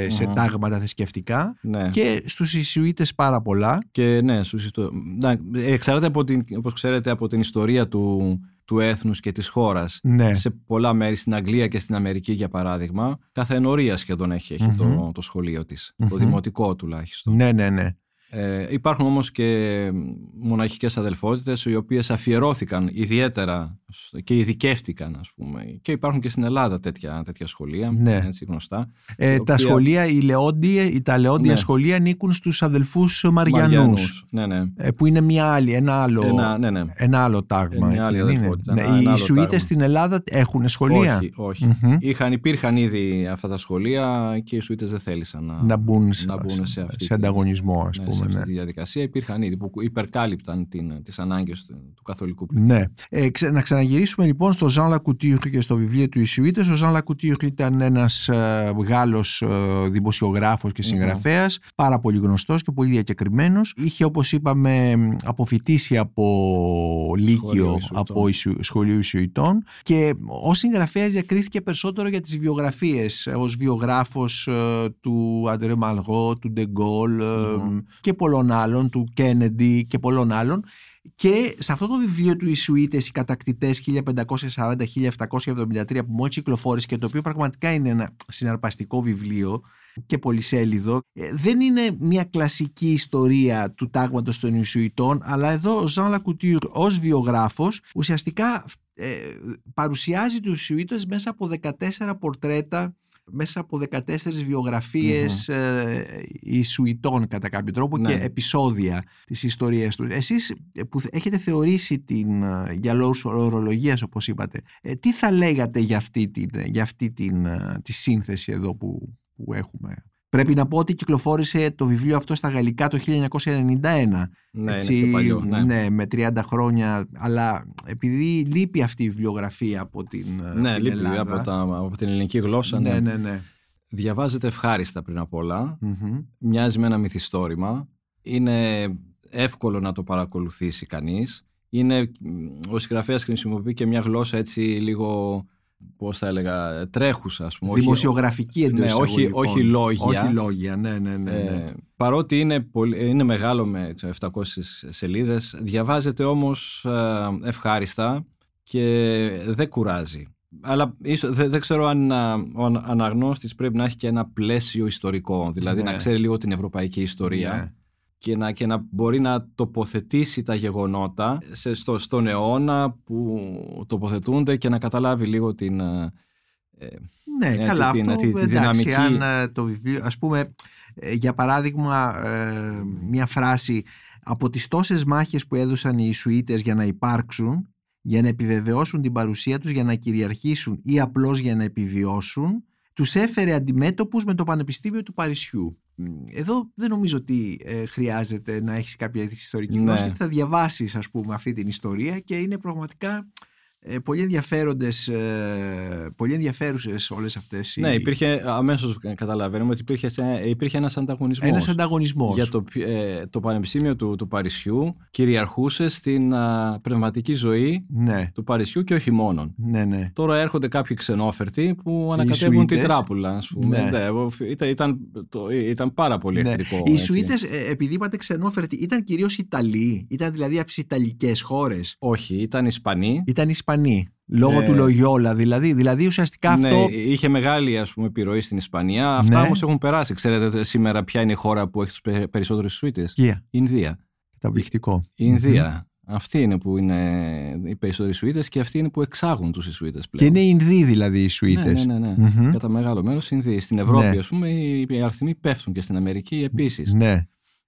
σε Μμμ. τάγματα θρησκευτικά ναι. και στους Ιησουίτες πάρα πολλά. Και ναι, σου συστο... να, εξαρτάται από την, όπως ξέρετε από την ιστορία του, του έθνους και της χώρας. Ναι. Σε πολλά μέρη, στην Αγγλία και στην Αμερική για παράδειγμα, κάθε ενορία σχεδόν έχει, έχει Μμμ. το, το σχολείο της, το Μμμ. δημοτικό τουλάχιστον. ναι, ναι, ναι. Ε, υπάρχουν όμως και μοναχικές αδελφότητες οι οποίες αφιερώθηκαν ιδιαίτερα σ- και ειδικεύτηκαν ας πούμε. Και υπάρχουν και στην Ελλάδα τέτοια, τέτοια σχολεία, Ναι. έτσι γνωστά. Ε, τα τα οποία- σχολεία, οι λεόντια, τα λεόντια Ναι. σχολεία ανήκουν στους αδελφούς Μαριανούς. Μαριανούς. Ναι, ναι. ε, που είναι μια άλλη, ένα άλλο, Ένα, ναι, ναι. ένα άλλο τάγμα. Ε, μια έτσι άλλη δεν είναι; αδελφότητα, Ναι, ένα- οι ένα άλλο Ιησουίτες τάγμα. στην Ελλάδα έχουν σχολεία; Όχι, όχι. Μμμ. Είχαν, υπήρχαν ήδη αυτά τα σχολεία και οι Σουίτες δεν θέλησαν να, να μπουν, σε, να μπουν σε αυτή, την- ανταγωνισμό, ας ναι, σε πούμε. Αυτή ναι. τη διαδικασία. Υπήρχαν ήδη που υπερκάλυπταν την, τις ανάγκες του, του καθολικού πληθυσμού. Ναι. Ε, ξε- να ξαναγυρίσουμε λοιπόν στο Ζαν Λακουτίρ και στο βιβλίο του Ιησουίτες. Ο Ζαν Λακουτίρ ήταν ένας ε, Γάλλος ε, δημοσιογράφος και συγγραφέας, πάρα πολύ γνωστός και πολύ διακεκριμένος. Είχε όπως είπαμε αποφοιτήσει από Λύκειο, Ιησουητών. από Ιησου- σχολείο Ιησουητών και ως συγγραφέας διακρίθηκε περισσότερο για τις βιογραφίες, ε, ως βιογράφος ε, του Αντρέ Μαλγό, του Ντεγκόλ Μμμ. και πολλών άλλων, του Κέννεντι και πολλών άλλων. Και σε αυτό το βιβλίο του Ισουίτες, οι κατακτητές 1540-1773 που μόλις κυκλοφόρησε και το οποίο πραγματικά είναι ένα συναρπαστικό βιβλίο και πολυσέλιδο, ε, δεν είναι μια κλασική ιστορία του τάγματος των Ισουητών, αλλά εδώ ο Ζαν Λακουτήρ ως βιογράφος ουσιαστικά ε, παρουσιάζει τους Ισουίτες μέσα από 14 πορτρέτα μέσα από 14 βιογραφίες ε, Ιησουητών κατά κάποιο τρόπο Ναι. και επεισόδια της ιστορίας τους. Εσείς ε, που έχετε θεωρήσει την, ε, για λόγους ορολογίας όπως είπατε, ε, τι θα λέγατε για αυτή την, για αυτή την ε, τη σύνθεση εδώ που, που έχουμε; Πρέπει να πω ότι κυκλοφόρησε το βιβλίο αυτό στα γαλλικά το 1991. Ναι, έτσι, είναι πιο παλιό. Ναι, με 30 χρόνια. Αλλά επειδή λείπει αυτή η βιβλιογραφία από την, ε, ναι από την λείπει Ελλάδα. από, τα, από την ελληνική γλώσσα. ναι, Ναι. ναι, ναι. Διαβάζεται ευχάριστα πριν απ' όλα. Μμμ. Μοιάζει με ένα μυθιστόρημα. Είναι εύκολο να το παρακολουθήσει κανείς. Είναι, ο συγγραφέας χρησιμοποιεί και μια γλώσσα έτσι λίγο, πώς θα έλεγα, τρέχουσα ας πούμε. Όχι- Δημοσιογραφική εντός Ναι, όχι- εισαγωγικών. όχι λόγια. Όχι λόγια, ναι, ναι, ναι. ναι. Ε, παρότι είναι, πολύ, είναι μεγάλο με ξέρω, 700 σελίδες, διαβάζεται όμως ε, ευχάριστα και δεν κουράζει. Αλλά ίσως, δεν, δεν ξέρω αν α, ο ανα- αναγνώστης πρέπει να έχει και ένα πλαίσιο ιστορικό, δηλαδή Ναι. να ξέρει λίγο την ευρωπαϊκή ιστορία Ναι. Και, να, και να μπορεί να τοποθετήσει τα γεγονότα σε, στο, στον αιώνα που τοποθετούνται και να καταλάβει λίγο την... ε, ε, Ναι, Έτσι, καλά, την- αυτό τη- τη εντάξει, δυναμική. αν ε, το βιβλίο, ας πούμε, ε, για παράδειγμα, ε, μια φράση από τις τόσες μάχες που έδωσαν οι Ιησουίτες για να υπάρξουν, για να επιβεβαιώσουν την παρουσία τους, για να κυριαρχήσουν ή απλώς για να επιβιώσουν, τους έφερε αντιμέτωπους με το Πανεπιστήμιο του Παρισιού. Μ, Εδώ δεν νομίζω ότι ε, χρειάζεται να έχεις κάποια ιστορική Ναι. γνώση, γιατί θα διαβάσεις ας πούμε αυτή την ιστορία και είναι πραγματικά ε, πολύ ενδιαφέροντες, ε, πολύ ενδιαφέρουσες όλες αυτές οι... Ναι, υπήρχε, αμέσως καταλαβαίνουμε ότι υπήρχε, σε- υπήρχε ένας ανταγωνισμός. ένας ανταγωνισμός. Για το, ποι- ε, το Πανεπιστήμιο του, του Παρισιού κυριαρχούσε στην α, πνευματική ζωή Ναι, του Παρισιού και όχι μόνον. ναι, ναι. Τώρα έρχονται κάποιοι ξενόφερτοι που ανακατεύουν Ιησουίτες. την τράπουλα, ας πούμε. Ναι. Ναι, ήταν, ήταν, το, ήταν πάρα πολύ ναι. εχθρικό. Οι έτσι. Σουίτες, ε, επειδή είπατε ξενόφερτοι, ήταν κυρίως Ιταλοί, ήταν δηλαδή από τις Ιταλικές χώρες. Όχι, ήταν Ισπανοί. Ήταν Ισπανοί, λόγω Ε, του Λογιόλα δηλαδή. Δηλαδή ουσιαστικά Ναι, αυτό... είχε μεγάλη ας πούμε, επιρροή στην Ισπανία. Αυτά Ναι. όμως έχουν περάσει. Ξέρετε σήμερα ποια είναι η χώρα που έχει τους πε- περισσότερους Σουίτες; Yeah, Η Ινδία. καταπληκτικό. Η Ινδία. Αυτοί είναι που είναι οι περισσότεροι Σουηδέ και αυτοί είναι που εξάγουν τους Σουηδέ πλέον. Και είναι Ινδοί δηλαδή οι Σουηδέ. Ναι, ναι, ναι. ναι. Κατά μεγάλο μέρος Ινδοί. Στην Ευρώπη, ναι. ας πούμε, οι αριθμοί πέφτουν και στην Αμερική επίσης. Ναι.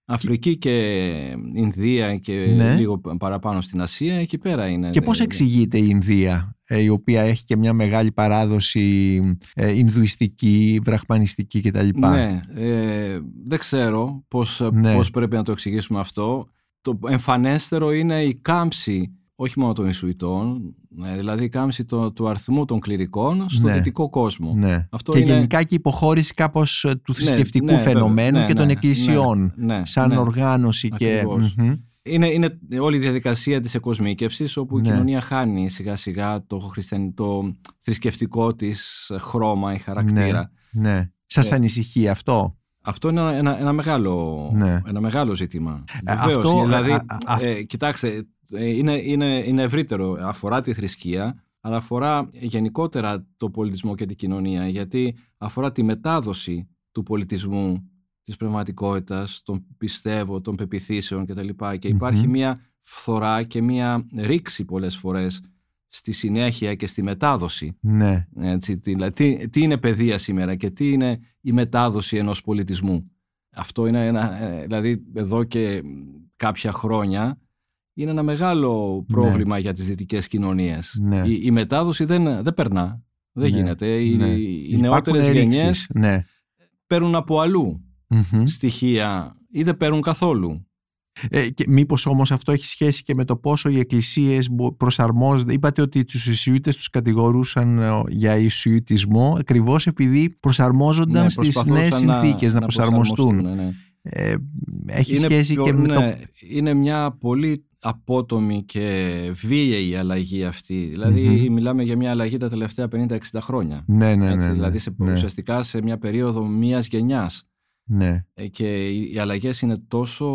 Αφρική και Ινδία και ναι. λίγο παραπάνω στην Ασία, εκεί πέρα είναι. Και πώς εξηγείται η Ινδία, ε, η οποία έχει και μια μεγάλη παράδοση ε, Ινδουιστική, βραχμανιστική κτλ. Ναι, ε, δεν ξέρω πώς, ναι. πώς πρέπει να το εξηγήσουμε αυτό. Το εμφανέστερο είναι η κάμψη όχι μόνο των Ισουητών, ε, δηλαδή η κάμψη το, του αριθμού των κληρικών στο ναι. δυτικό κόσμο. Ναι. Αυτό και γενικά και η υποχώρηση κάπως ε, του ναι, θρησκευτικού ναι, φαινομένου και των εκκλησιών σαν οργάνωση και... Είναι, είναι όλη η διαδικασία της εκοσμίκευσης όπου η κοινωνία χάνει σιγά σιγά το, χριστιαν... το θρησκευτικό της χρώμα ή χαρακτήρα. Ναι, ναι. Σας ε, ανησυχεί αυτό; Αυτό είναι ένα, ένα, μεγάλο, ένα μεγάλο ζήτημα. Βεβαίως, αυτό, δηλαδή, ε, κοιτάξτε, είναι, είναι, είναι ευρύτερο. Αφορά τη θρησκεία, αλλά αφορά γενικότερα το πολιτισμό και την κοινωνία, γιατί αφορά τη μετάδοση του πολιτισμού, της πνευματικότητας, των πιστεύω, των πεπιθήσεων κτλ. Και υπαρχει μια φθορά και μια ρήξη πολλές φορές στη συνέχεια και στη μετάδοση. Ναι. Έτσι, τι, τι είναι παιδεία σήμερα και τι είναι η μετάδοση ενός πολιτισμού. Αυτό είναι ένα, ε, δηλαδή εδώ και κάποια χρόνια είναι ένα μεγάλο ναι. πρόβλημα για τις δυτικές κοινωνίες. Ναι. Η, μετάδοση δεν, δεν περνά. Δεν ναι. γίνεται. Οι, ναι. οι νεότερες γενιές ναι. παίρνουν από στοιχεία ή δεν παίρνουν καθόλου. Ε, και μήπως όμως αυτό έχει σχέση και με το πόσο οι εκκλησίες προσαρμόζονται. Είπατε ότι τους Ισουίτες τους κατηγορούσαν ε, για Ισουιτισμό ακριβώς επειδή προσαρμόζονταν ναι, στις νέες συνθήκες να, να προσαρμοστούν. Ναι, ναι. Ε, έχει είναι σχέση και με το... Ναι, είναι μια πολύ απότομη και βίαιη αλλαγή αυτή. Δηλαδή μιλάμε για μια αλλαγή τα τελευταία 50-60 χρόνια. Ναι, ναι, Έτσι, ναι, δηλαδή σε, ουσιαστικά σε μια περίοδο μιας γενιάς. Ναι. Ε, και οι αλλαγές είναι τόσο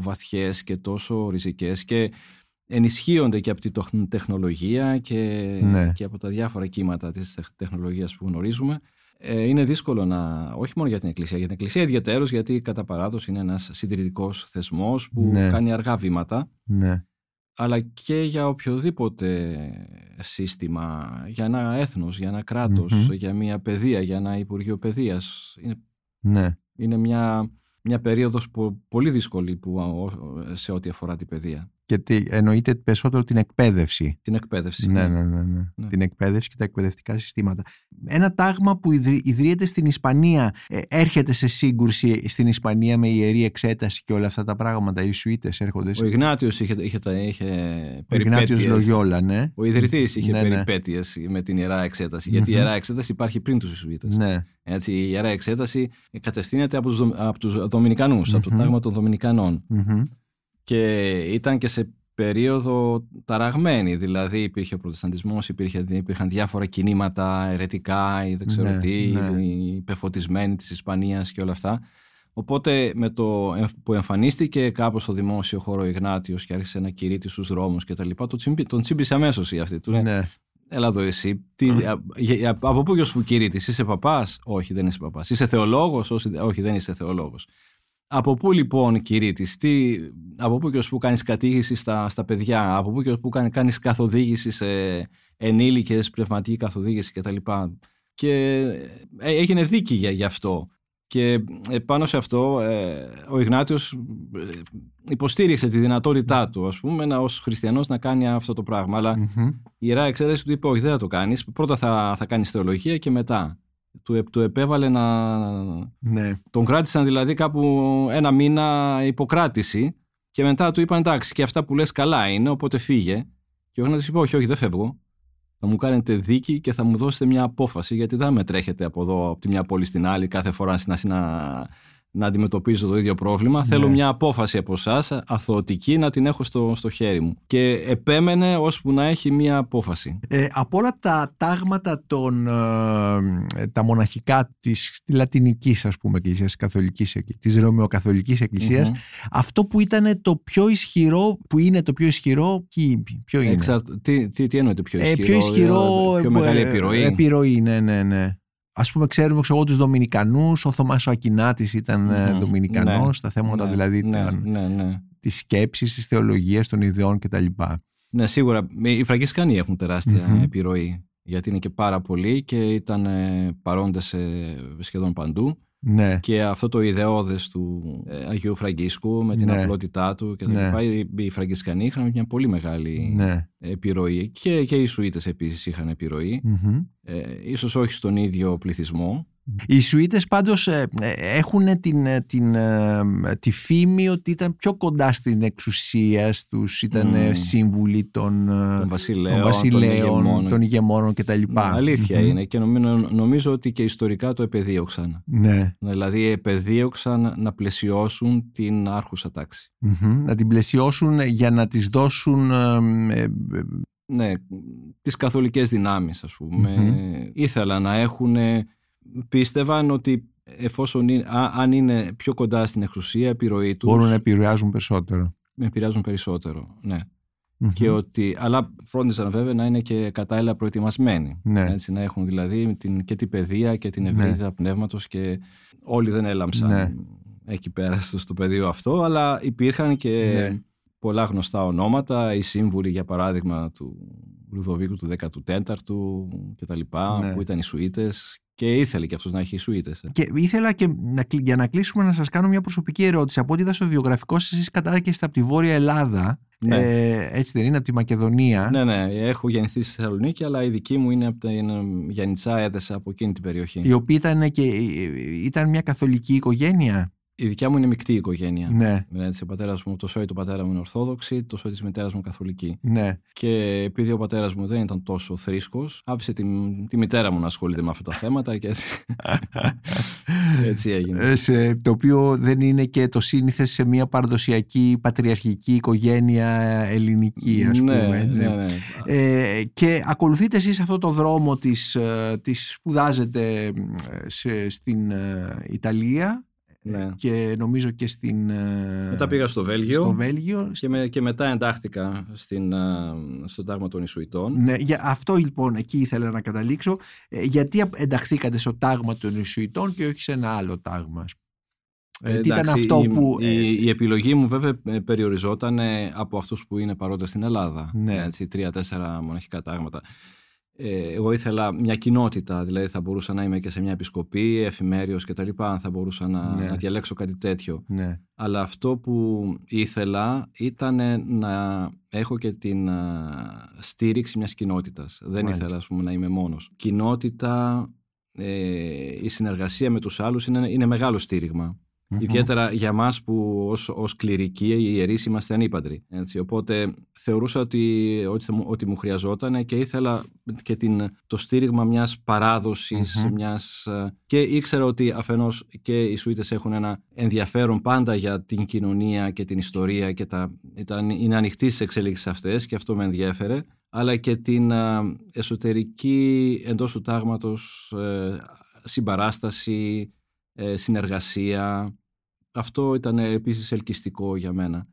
βαθιές και τόσο ριζικές και ενισχύονται και από τη τεχνολογία και, ναι. και από τα διάφορα κύματα της τεχνολογίας που γνωρίζουμε. Ε, είναι δύσκολο να, όχι μόνο για την Εκκλησία, για την Εκκλησία ιδιαίτερως γιατί κατά παράδοση είναι ένας συντηρητικός θεσμός που ναι. κάνει αργά βήματα, ναι. αλλά και για οποιοδήποτε σύστημα, για ένα έθνος, για ένα κρατος για μια παιδεία, για ένα Υπουργείο Παιδείας. Είναι ναι είναι μια, μια περίοδος πολύ δύσκολη που, σε ό,τι αφορά την παιδεία. Και τι, εννοείται περισσότερο την εκπαίδευση. Την εκπαίδευση. Ναι, ναι, ναι, ναι, ναι. Την εκπαίδευση και τα εκπαιδευτικά συστήματα. Ένα τάγμα που ιδρύεται στην Ισπανία ε, έρχεται σε σύγκρουση στην Ισπανία με ιερή εξέταση και όλα αυτά τα πράγματα. Οι Σουίτες έρχονται. Ο Ιγνάτιος είχε, είχε, είχε Ο Ιγνάτιος Λογιόλα, ναι. Ο ιδρυτής είχε ναι, ναι. περιπέτειες με την ιερά εξέταση. Γιατί η ιερά εξέταση υπάρχει πριν τους Σουίτες. Ναι. Έτσι, η ιερά εξέταση κατευθύνεται από τους, από τους Δομινικανούς, από το τάγμα των Δομινικανών και ήταν και σε περίοδο ταραγμένη. Δηλαδή υπήρχε ο προτεσταντισμός, υπήρχε, υπήρχαν διάφορα κινήματα ερετικά ή δεν ξέρω ναι, τι, ναι. οι πεφωτισμένοι της Ισπανίας και όλα αυτά. Οπότε με το που εμφανίστηκε κάπως στο δημόσιο χώρο ο Ιγνάτιος και άρχισε να κηρύττει στους δρόμους και τα λοιπά, τον τσίμπησε αμέσως η αυτή. Του ναι. Έλα εδώ εσύ. Τι, από πού και ως που κηρύττεις, είσαι παπάς; Όχι, δεν είσαι παπάς. Είσαι θεολόγος; Όχι, δεν είσαι θεολόγος. Από πού λοιπόν κηρύτης, τι, από πού και ως πού κάνεις κατήγηση στα, στα παιδιά, από πού και ως πού κάνεις καθοδήγηση σε ενήλικες, πνευματική καθοδήγηση κτλ. Και ε, έγινε δίκη για, για αυτό. Και ε, πάνω σε αυτό ε, ο Ιγνάτιος υποστήριξε τη δυνατότητά του ας πούμε να, ως χριστιανός να κάνει αυτό το πράγμα. Αλλά η Ιερά Εξέταση του είπε όχι δεν θα το κάνεις. Πρώτα θα, θα κάνεις θεολογία και μετά του, του επέβαλε να... Ναι. Τον κράτησαν δηλαδή κάπου ένα μήνα υποκράτηση και μετά του είπαν εντάξει και αυτά που λες καλά είναι οπότε φύγε και ο Γνώτης είπε όχι όχι δεν φεύγω θα μου κάνετε δίκη και θα μου δώσετε μια απόφαση γιατί δεν με τρέχετε από εδώ από τη μια πόλη στην άλλη κάθε φορά να, να αντιμετωπίζω το ίδιο πρόβλημα. Θέλω ναι. μια απόφαση από εσάς, αθωωτική, να την έχω στο, στο χέρι μου. Και επέμενε ώσπου να έχει μια απόφαση. Ε, από όλα τα τάγματα των, ε, τα μοναχικά της λατινικής ας πούμε εκκλησίας, καθολικής, της ρωμαιοκαθολικής αυτό που ήταν το πιο ισχυρό, που είναι το πιο ισχυρό, ποιο είναι; Εξα... Τι, τι, τι εννοεί το πιο ισχυρό, ε, πιο, ισχυρό, πιο μεγάλη επιρροή; Επιρροή, ναι, ναι, ναι. Ας πούμε ξέρουμε ξέρω, τους Δομινικανούς, ο Θωμάς ο Ακινάτης ήταν mm Δομινικανός, ναι, στα θέματα ναι, δηλαδή ναι, ναι, ναι. της σκέψης, της θεολογίας, των ιδεών κτλ. Ναι, σίγουρα. Οι Φραγκισκανοί έχουν επιρροή γιατί είναι και πάρα πολλοί και ήταν παρόντες σχεδόν παντού. Ναι. Και αυτό το ιδεώδες του ε, Αγίου Φραγκίσκου με την ναι. απλότητά του και τα ναι. λοιπά, οι, οι Φραγκισκανοί είχαν μια πολύ μεγάλη ναι. επιρροή και, και οι Σουήτες επίσης είχαν επιρροή, ε, ίσως όχι στον ίδιο πληθυσμό, οι Σουίτες πάντως ε, ε, έχουν την, ε, την, τη φήμη ότι ήταν πιο κοντά στην εξουσία τους, ήταν mm. σύμβουλοι των, των βασιλέων, των, βασιλέων, των ηγεμόνων, κτλ. Ναι, αλήθεια είναι και νομίζω, νομίζω ότι και ιστορικά το επεδίωξαν. Ναι. Δηλαδή επεδίωξαν να πλαισιώσουν την άρχουσα τάξη. Να την πλαισιώσουν για να τις δώσουν... ναι, τις καθολικές δυνάμεις ας πούμε. Ήθελαν να έχουν πίστευαν ότι εφόσον είναι, αν είναι πιο κοντά στην εξουσία, επιρροή τους... Μπορούν να επηρεάζουν περισσότερο. Με επηρεάζουν περισσότερο, ναι. Και ότι, αλλά φρόντιζαν βέβαια να είναι και κατάλληλα προετοιμασμένοι. Ναι. Έτσι, να έχουν δηλαδή την, και την παιδεία και την ευρύτητα ναι. πνεύματος και όλοι δεν έλαμψαν ναι. εκεί πέρα στο, πεδίο αυτό, αλλά υπήρχαν και ναι. πολλά γνωστά ονόματα, οι σύμβουλοι για παράδειγμα του Λουδοβίκου του 14ου και τα λοιπά, ναι. που ήταν οι Σουίτες και ήθελε και αυτός να έχει σουίτες. Ε. Και ήθελα και να, για να κλείσουμε να σας κάνω μια προσωπική ερώτηση. Από ό,τι είδα στο βιογραφικό σας, εσείς κατάγεστε από τη Βόρεια Ελλάδα. Ναι. Ε, έτσι δεν είναι, από τη Μακεδονία. Ναι, ναι. Έχω γεννηθεί στη Θεσσαλονίκη, αλλά η δική μου είναι από την Γιάννητσά, έδεσα από εκείνη την περιοχή. Η οποία ήταν, και, ήταν μια καθολική οικογένεια; Η δικιά μου είναι μεικτή οικογένεια. Ναι. Δηλαδή, ο πατέρας μου, το σόι του πατέρα μου είναι Ορθόδοξη, το σόι της μητέρας μου Καθολική. Ναι. Και επειδή ο πατέρας μου δεν ήταν τόσο θρήσκος, άφησε τη, τη μητέρα μου να ασχολείται με αυτά τα θέματα και έτσι, έτσι έγινε. Ε, σε, το οποίο δεν είναι και το σύνηθες σε μια παραδοσιακή πατριαρχική οικογένεια ελληνική, ας ναι, πούμε. Ναι, ναι, ναι. Ε, και ακολουθείτε εσείς αυτό το δρόμο της, ε, της σπουδάζετε σε, στην Ιταλία ναι. και νομίζω και στην... Ε, μετά πήγα στο Βέλγιο, στο Βέλγιο και, με, και μετά εντάχθηκα στην, ε, στο τάγμα των Ισουητών. Ναι, για αυτό λοιπόν εκεί ήθελα να καταλήξω. Ε, γιατί ενταχθήκατε στο τάγμα των Ισουητών και όχι σε ένα άλλο τάγμα; Ε, τι ήταν αυτό η, που... Η, η, επιλογή μου βέβαια περιοριζόταν από αυτούς που είναι παρόντες στην Ελλάδα. Ναι. Έτσι, τρία-τέσσερα μοναχικά τάγματα. Ε, εγώ ήθελα μια κοινότητα, δηλαδή θα μπορούσα να είμαι και σε μια επισκοπή, εφημέριος και τα λοιπά, θα μπορούσα να, ναι. να διαλέξω κάτι τέτοιο. Ναι. Αλλά αυτό που ήθελα ήταν να έχω και την στήριξη μιας κοινότητας. Δεν ήθελα ας πούμε, να είμαι μόνος. Κοινότητα, ε, η συνεργασία με τους άλλους είναι, είναι μεγάλο στήριγμα. Mm-hmm. Ιδιαίτερα για μας που ως, ως κληρικοί οι ιερείς είμαστε ανήπαντροι. Έτσι. Οπότε θεωρούσα ότι, ότι, ότι μου χρειαζόταν και ήθελα και την, το στήριγμα μιας παράδοσης mm-hmm. μιας, και ήξερα ότι αφενός και οι Σουήτες έχουν ένα ενδιαφέρον πάντα για την κοινωνία και την ιστορία και τα, ήταν, είναι ανοιχτοί στις εξελίξεις αυτές και αυτό με ενδιέφερε αλλά και την εσωτερική εντός του τάγματος ε, συμπαράσταση, ε, συνεργασία αυτό ήταν επίσης ελκυστικό για μένα.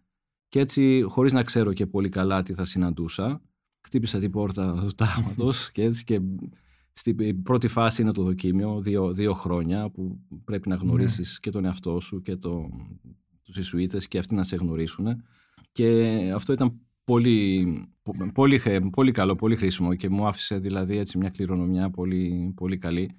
Και έτσι, χωρίς να ξέρω και πολύ καλά τι θα συναντούσα, χτύπησα την πόρτα του τάγματος και έτσι και στην πρώτη φάση είναι το δοκίμιο, δύο, δύο χρόνια που πρέπει να ναι. γνωρίσεις και τον εαυτό σου και το, τους Ισουίτες και αυτοί να σε γνωρίσουν. Και αυτό ήταν πολύ, πολύ, πολύ καλό, πολύ χρήσιμο και μου άφησε δηλαδή έτσι μια κληρονομιά πολύ, πολύ καλή.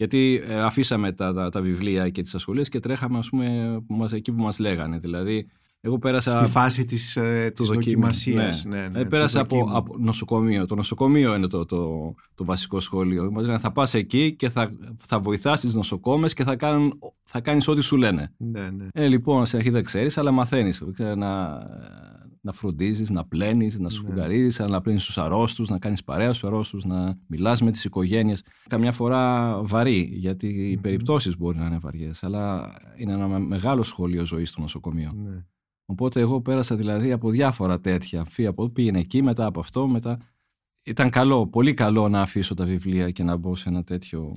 Γιατί ε, αφήσαμε τα, τα, τα, βιβλία και τις ασχολίες και τρέχαμε ας πούμε, μας, εκεί που μας λέγανε. Δηλαδή, εγώ πέρασα... Στη φάση της, ε, της δοκιμασίας. Ναι, ναι, ναι, ε, πέρασα από, από, νοσοκομείο. Το νοσοκομείο είναι το, το, το βασικό σχολείο. Μας λένε θα πας εκεί και θα, θα βοηθάς τις νοσοκόμες και θα, κάνουν, θα κάνεις ό,τι σου λένε. Ναι, ναι. Ε, λοιπόν, στην αρχή δεν ξέρεις, αλλά μαθαίνεις. Να, να φροντίζεις, να πλένεις, να σου ναι. να πλένεις τους αρρώστους, να κάνεις παρέα στους αρρώστους, να μιλάς με τις οικογένειες. Καμιά φορά βαρύ, γιατί οι περιπτώσεις μπορεί να είναι βαριές, αλλά είναι ένα μεγάλο σχολείο ζωής στο νοσοκομείο. Ναι. Οπότε εγώ πέρασα δηλαδή από διάφορα τέτοια. Φύγα από πήγαινε εκεί, μετά από αυτό, μετά. Ήταν καλό, πολύ καλό να αφήσω τα βιβλία και να μπω σε ένα τέτοιο.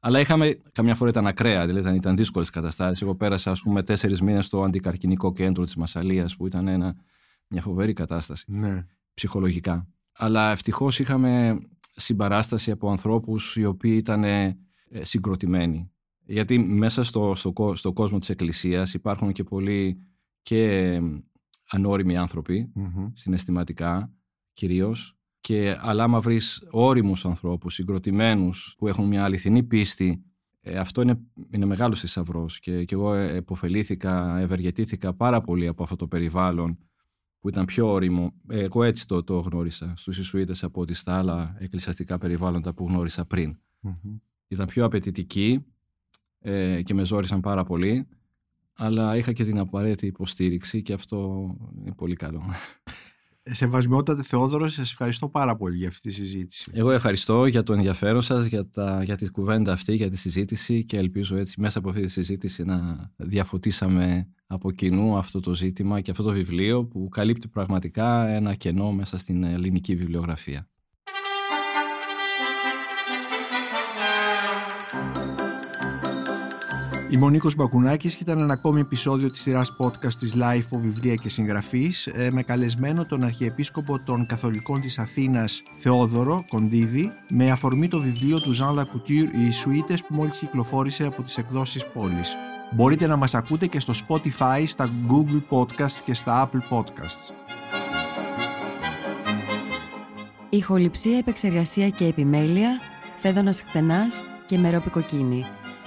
Αλλά είχαμε, καμιά φορά ήταν ακραία, δηλαδή ήταν, ήταν δύσκολες καταστάσεις. Εγώ πέρασα, ας πούμε, τέσσερις μήνες στο αντικαρκυνικό κέντρο της Μασαλίας, που ήταν ένα μια φοβερή κατάσταση ναι. ψυχολογικά. Αλλά ευτυχώς είχαμε συμπαράσταση από ανθρώπους οι οποίοι ήταν ε, συγκροτημένοι. Γιατί μέσα στο, στο, στο κόσμο της Εκκλησίας υπάρχουν και πολλοί και ανώριμοι άνθρωποι, συναισθηματικά κυρίως, και, αλλά άμα βρεις όριμους ανθρώπους, συγκροτημένους, που έχουν μια αληθινή πίστη, ε, αυτό είναι, είναι μεγάλος θησαυρός. και, και εγώ εποφελήθηκα, ευεργετήθηκα πάρα πολύ από αυτό το περιβάλλον που ήταν πιο όριμο. Ε, εγώ έτσι το, το γνώρισα στους Ισουίτες από ό,τι στα άλλα εκκλησιαστικά περιβάλλοντα που γνώρισα πριν. Ήταν πιο απαιτητικοί ε, και με ζόρισαν πάρα πολύ, αλλά είχα και την απαραίτητη υποστήριξη και αυτό είναι πολύ καλό. Σεβασμιότατε Θεόδωρος, σας ευχαριστώ πάρα πολύ για αυτή τη συζήτηση. Εγώ ευχαριστώ για το ενδιαφέρον σας, για, τα, για τη κουβέντα αυτή, για τη συζήτηση και ελπίζω έτσι μέσα από αυτή τη συζήτηση να διαφωτίσαμε από κοινού αυτό το ζήτημα και αυτό το βιβλίο που καλύπτει πραγματικά ένα κενό μέσα στην ελληνική βιβλιογραφία. Η Μονίκος Μπακουνάκης ήταν ένα ακόμη επεισόδιο της σειράς podcast της LIFO Βιβλία και Συγγραφής ε, με καλεσμένο τον Αρχιεπίσκοπο των Καθολικών της Αθήνας Θεόδωρο Κοντίδη με αφορμή το βιβλίο του Jean Lacouture «Οι Ισουίτες» που μόλις κυκλοφόρησε από τις εκδόσεις πόλης. Μπορείτε να μας ακούτε και στο Spotify, στα Google Podcasts και στα Apple Podcasts. Ηχοληψία, επεξεργασία και επιμέλεια, φέδωνας χτενάς και μερόπικοκίνη